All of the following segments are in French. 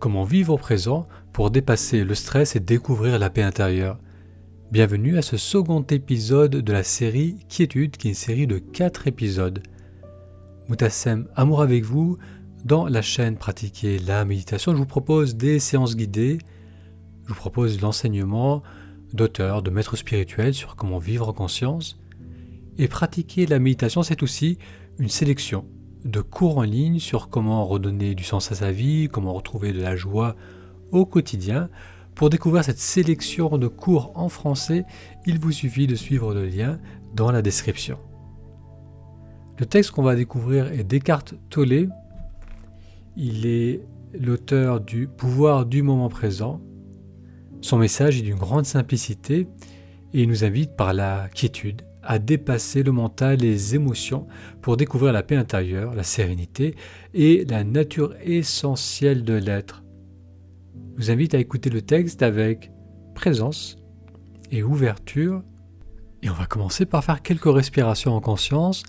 comment vivre au présent pour dépasser le stress et découvrir la paix intérieure. Bienvenue à ce second épisode de la série Quiétude, qui est une série de 4 épisodes. Moutassem, amour avec vous. Dans la chaîne Pratiquer la méditation, je vous propose des séances guidées, je vous propose l'enseignement d'auteurs, de maîtres spirituels sur comment vivre en conscience. Et pratiquer la méditation, c'est aussi une sélection de cours en ligne sur comment redonner du sens à sa vie, comment retrouver de la joie au quotidien. Pour découvrir cette sélection de cours en français, il vous suffit de suivre le lien dans la description. Le texte qu'on va découvrir est Descartes Tollé. Il est l'auteur du Pouvoir du moment présent. Son message est d'une grande simplicité et il nous invite par la quiétude à dépasser le mental et les émotions pour découvrir la paix intérieure, la sérénité et la nature essentielle de l'être. Je vous invite à écouter le texte avec présence et ouverture. Et on va commencer par faire quelques respirations en conscience.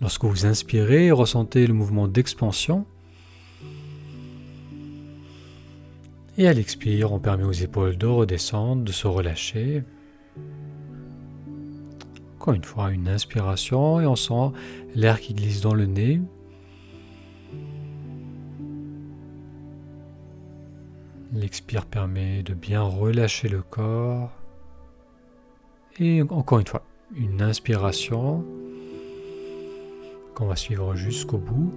Lorsque vous inspirez, ressentez le mouvement d'expansion. Et à l'expire, on permet aux épaules de redescendre, de se relâcher. Encore une fois, une inspiration et on sent l'air qui glisse dans le nez. L'expire permet de bien relâcher le corps. Et encore une fois, une inspiration qu'on va suivre jusqu'au bout.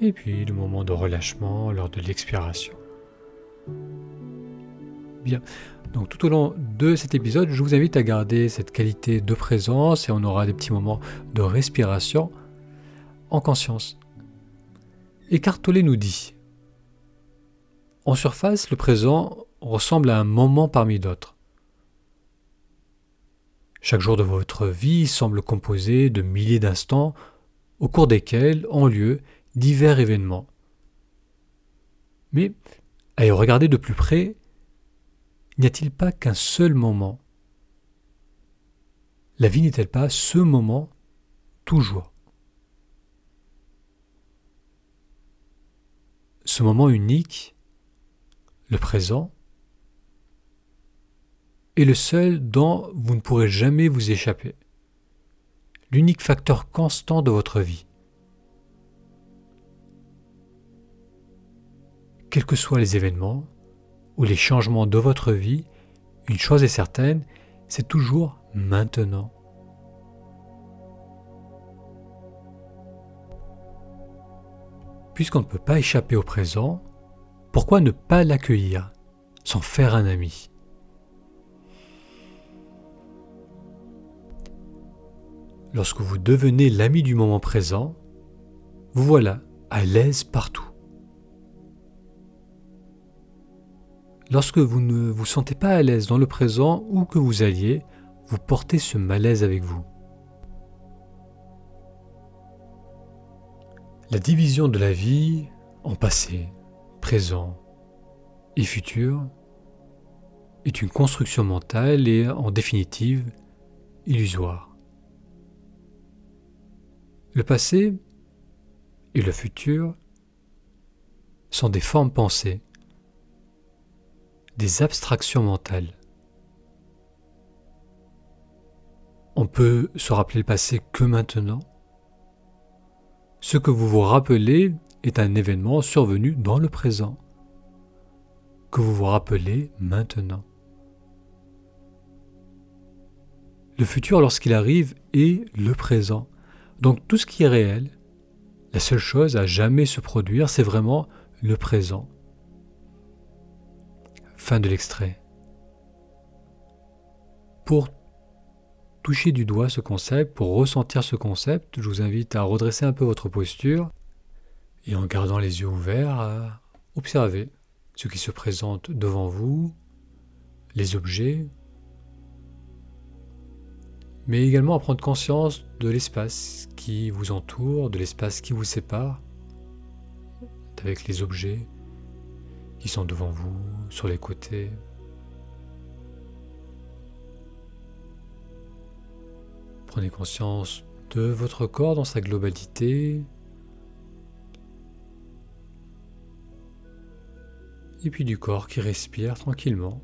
Et puis le moment de relâchement lors de l'expiration. Donc tout au long de cet épisode, je vous invite à garder cette qualité de présence et on aura des petits moments de respiration en conscience. Eckhart nous dit En surface, le présent ressemble à un moment parmi d'autres. Chaque jour de votre vie semble composé de milliers d'instants au cours desquels ont lieu divers événements. Mais à y regarder de plus près, N'y a-t-il pas qu'un seul moment? La vie n'est-elle pas ce moment toujours Ce moment unique, le présent, est le seul dont vous ne pourrez jamais vous échapper, l'unique facteur constant de votre vie. Quels que soient les événements, ou les changements de votre vie, une chose est certaine, c'est toujours maintenant. Puisqu'on ne peut pas échapper au présent, pourquoi ne pas l'accueillir, sans faire un ami? Lorsque vous devenez l'ami du moment présent, vous voilà à l'aise partout. Lorsque vous ne vous sentez pas à l'aise dans le présent ou que vous alliez, vous portez ce malaise avec vous. La division de la vie en passé, présent et futur est une construction mentale et en définitive illusoire. Le passé et le futur sont des formes pensées des abstractions mentales. On peut se rappeler le passé que maintenant. Ce que vous vous rappelez est un événement survenu dans le présent, que vous vous rappelez maintenant. Le futur, lorsqu'il arrive, est le présent. Donc tout ce qui est réel, la seule chose à jamais se produire, c'est vraiment le présent. Fin de l'extrait. Pour toucher du doigt ce concept, pour ressentir ce concept, je vous invite à redresser un peu votre posture et en gardant les yeux ouverts, à observer ce qui se présente devant vous, les objets, mais également à prendre conscience de l'espace qui vous entoure, de l'espace qui vous sépare, avec les objets, qui sont devant vous, sur les côtés. Prenez conscience de votre corps dans sa globalité. et puis du corps qui respire tranquillement.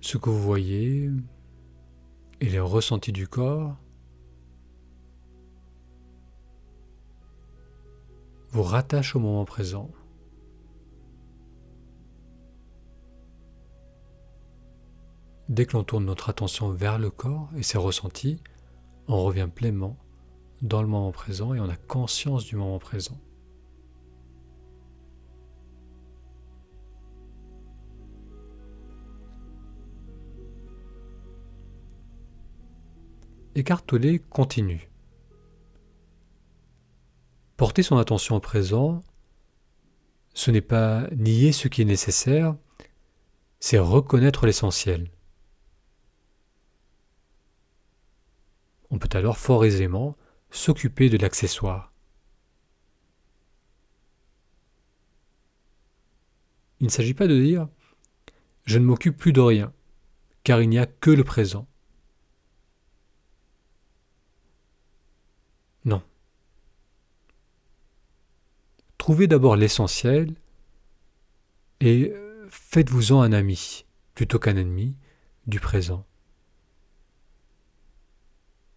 Ce que vous voyez et les ressentis du corps vous rattachent au moment présent. Dès que l'on tourne notre attention vers le corps et ses ressentis, on revient pleinement dans le moment présent et on a conscience du moment présent. Écarteler continue. Porter son attention au présent, ce n'est pas nier ce qui est nécessaire, c'est reconnaître l'essentiel. On peut alors fort aisément s'occuper de l'accessoire. Il ne s'agit pas de dire je ne m'occupe plus de rien, car il n'y a que le présent. Trouvez d'abord l'essentiel et faites-vous-en un ami, plutôt qu'un ennemi, du présent.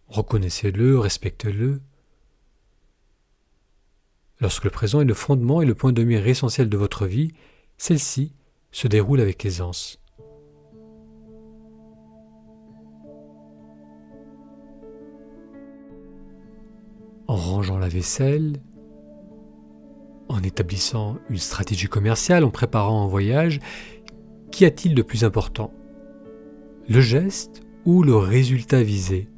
Reconnaissez-le, respectez-le. Lorsque le présent est le fondement et le point de mire essentiel de votre vie, celle-ci se déroule avec aisance. en rangeant la vaisselle, en établissant une stratégie commerciale, en préparant un voyage, qu'y a-t-il de plus important? Le geste ou le résultat visé?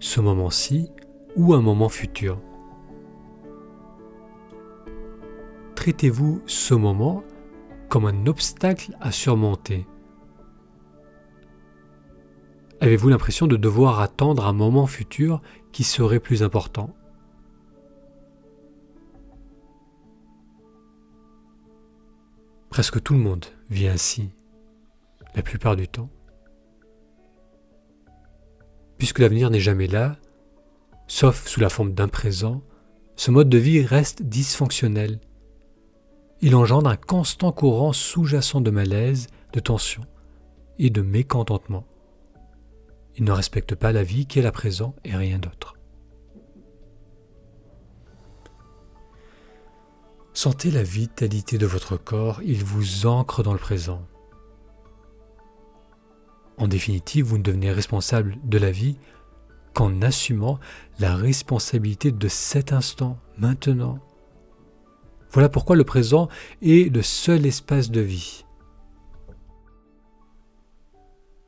Ce moment-ci ou un moment futur? Traitez-vous ce moment comme un obstacle à surmonter? Avez-vous l'impression de devoir attendre un moment futur qui serait plus important? Presque tout le monde vit ainsi, la plupart du temps. Puisque l'avenir n'est jamais là, sauf sous la forme d'un présent, ce mode de vie reste dysfonctionnel. Il engendre un constant courant sous-jacent de malaise, de tension et de mécontentement. Il ne respecte pas la vie qui est la présent et rien d'autre. Sentez la vitalité de votre corps, il vous ancre dans le présent. En définitive, vous ne devenez responsable de la vie qu'en assumant la responsabilité de cet instant, maintenant. Voilà pourquoi le présent est le seul espace de vie.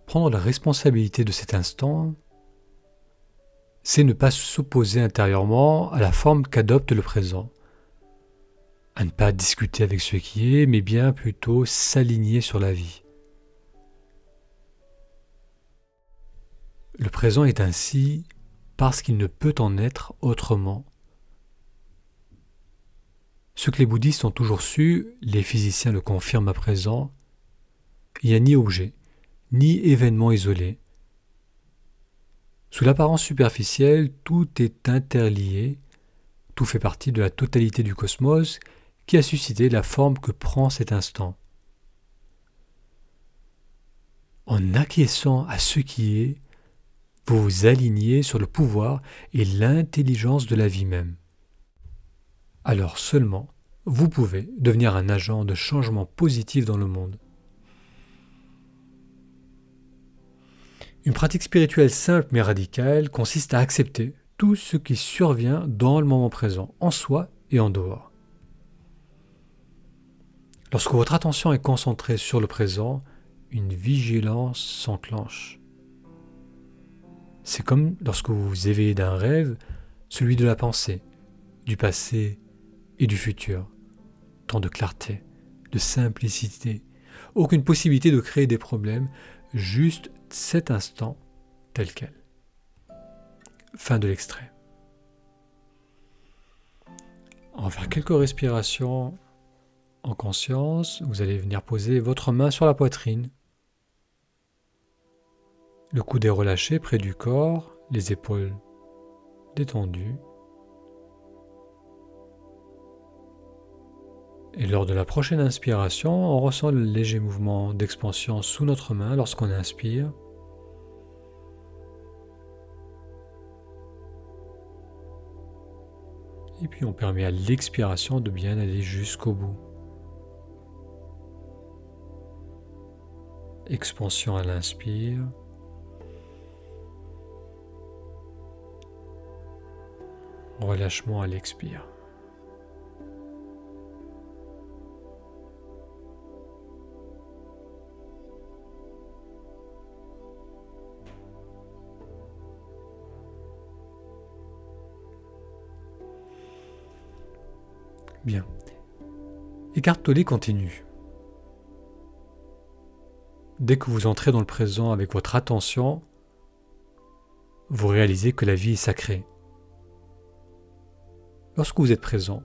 Prendre la responsabilité de cet instant, c'est ne pas s'opposer intérieurement à la forme qu'adopte le présent, à ne pas discuter avec ce qui est, mais bien plutôt s'aligner sur la vie. Le présent est ainsi parce qu'il ne peut en être autrement. Ce que les bouddhistes ont toujours su, les physiciens le confirment à présent, il n'y a ni objet, ni événement isolé. Sous l'apparence superficielle, tout est interlié, tout fait partie de la totalité du cosmos qui a suscité la forme que prend cet instant. En acquiesçant à ce qui est, vous vous alignez sur le pouvoir et l'intelligence de la vie même. Alors seulement, vous pouvez devenir un agent de changement positif dans le monde. Une pratique spirituelle simple mais radicale consiste à accepter tout ce qui survient dans le moment présent, en soi et en dehors. Lorsque votre attention est concentrée sur le présent, une vigilance s'enclenche. C'est comme lorsque vous vous éveillez d'un rêve, celui de la pensée, du passé et du futur. Tant de clarté, de simplicité, aucune possibilité de créer des problèmes, juste cet instant tel quel. Fin de l'extrait. On va faire quelques respirations en conscience. Vous allez venir poser votre main sur la poitrine. Le coude est relâché près du corps, les épaules détendues. Et lors de la prochaine inspiration, on ressent le léger mouvement d'expansion sous notre main lorsqu'on inspire. Et puis on permet à l'expiration de bien aller jusqu'au bout. Expansion à l'inspire. Relâchement à l'expire. Bien. Écartolé continue. Dès que vous entrez dans le présent avec votre attention, vous réalisez que la vie est sacrée. Lorsque vous êtes présent,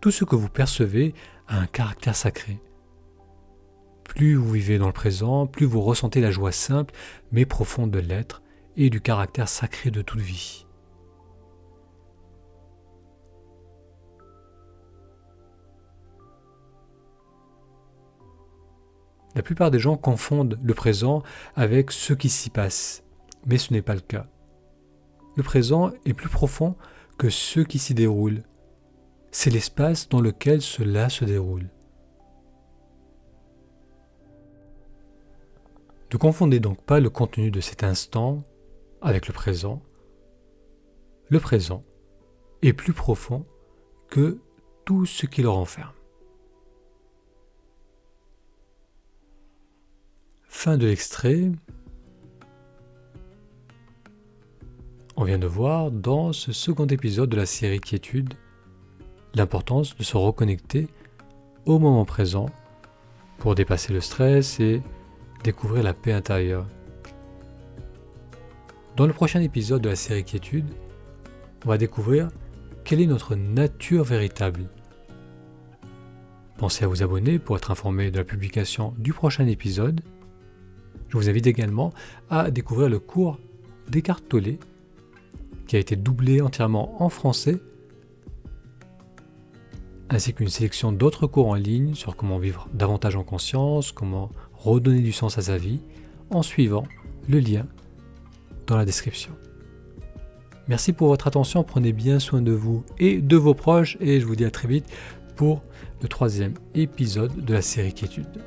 tout ce que vous percevez a un caractère sacré. Plus vous vivez dans le présent, plus vous ressentez la joie simple mais profonde de l'être et du caractère sacré de toute vie. La plupart des gens confondent le présent avec ce qui s'y passe, mais ce n'est pas le cas. Le présent est plus profond que ce qui s'y déroule. C'est l'espace dans lequel cela se déroule. Ne confondez donc pas le contenu de cet instant avec le présent. Le présent est plus profond que tout ce qui le renferme. De l'extrait. On vient de voir dans ce second épisode de la série Quiétude l'importance de se reconnecter au moment présent pour dépasser le stress et découvrir la paix intérieure. Dans le prochain épisode de la série Quiétude, on va découvrir quelle est notre nature véritable. Pensez à vous abonner pour être informé de la publication du prochain épisode je vous invite également à découvrir le cours Descartes Tollé, qui a été doublé entièrement en français, ainsi qu'une sélection d'autres cours en ligne sur comment vivre davantage en conscience, comment redonner du sens à sa vie, en suivant le lien dans la description. Merci pour votre attention, prenez bien soin de vous et de vos proches, et je vous dis à très vite pour le troisième épisode de la série Quiétude.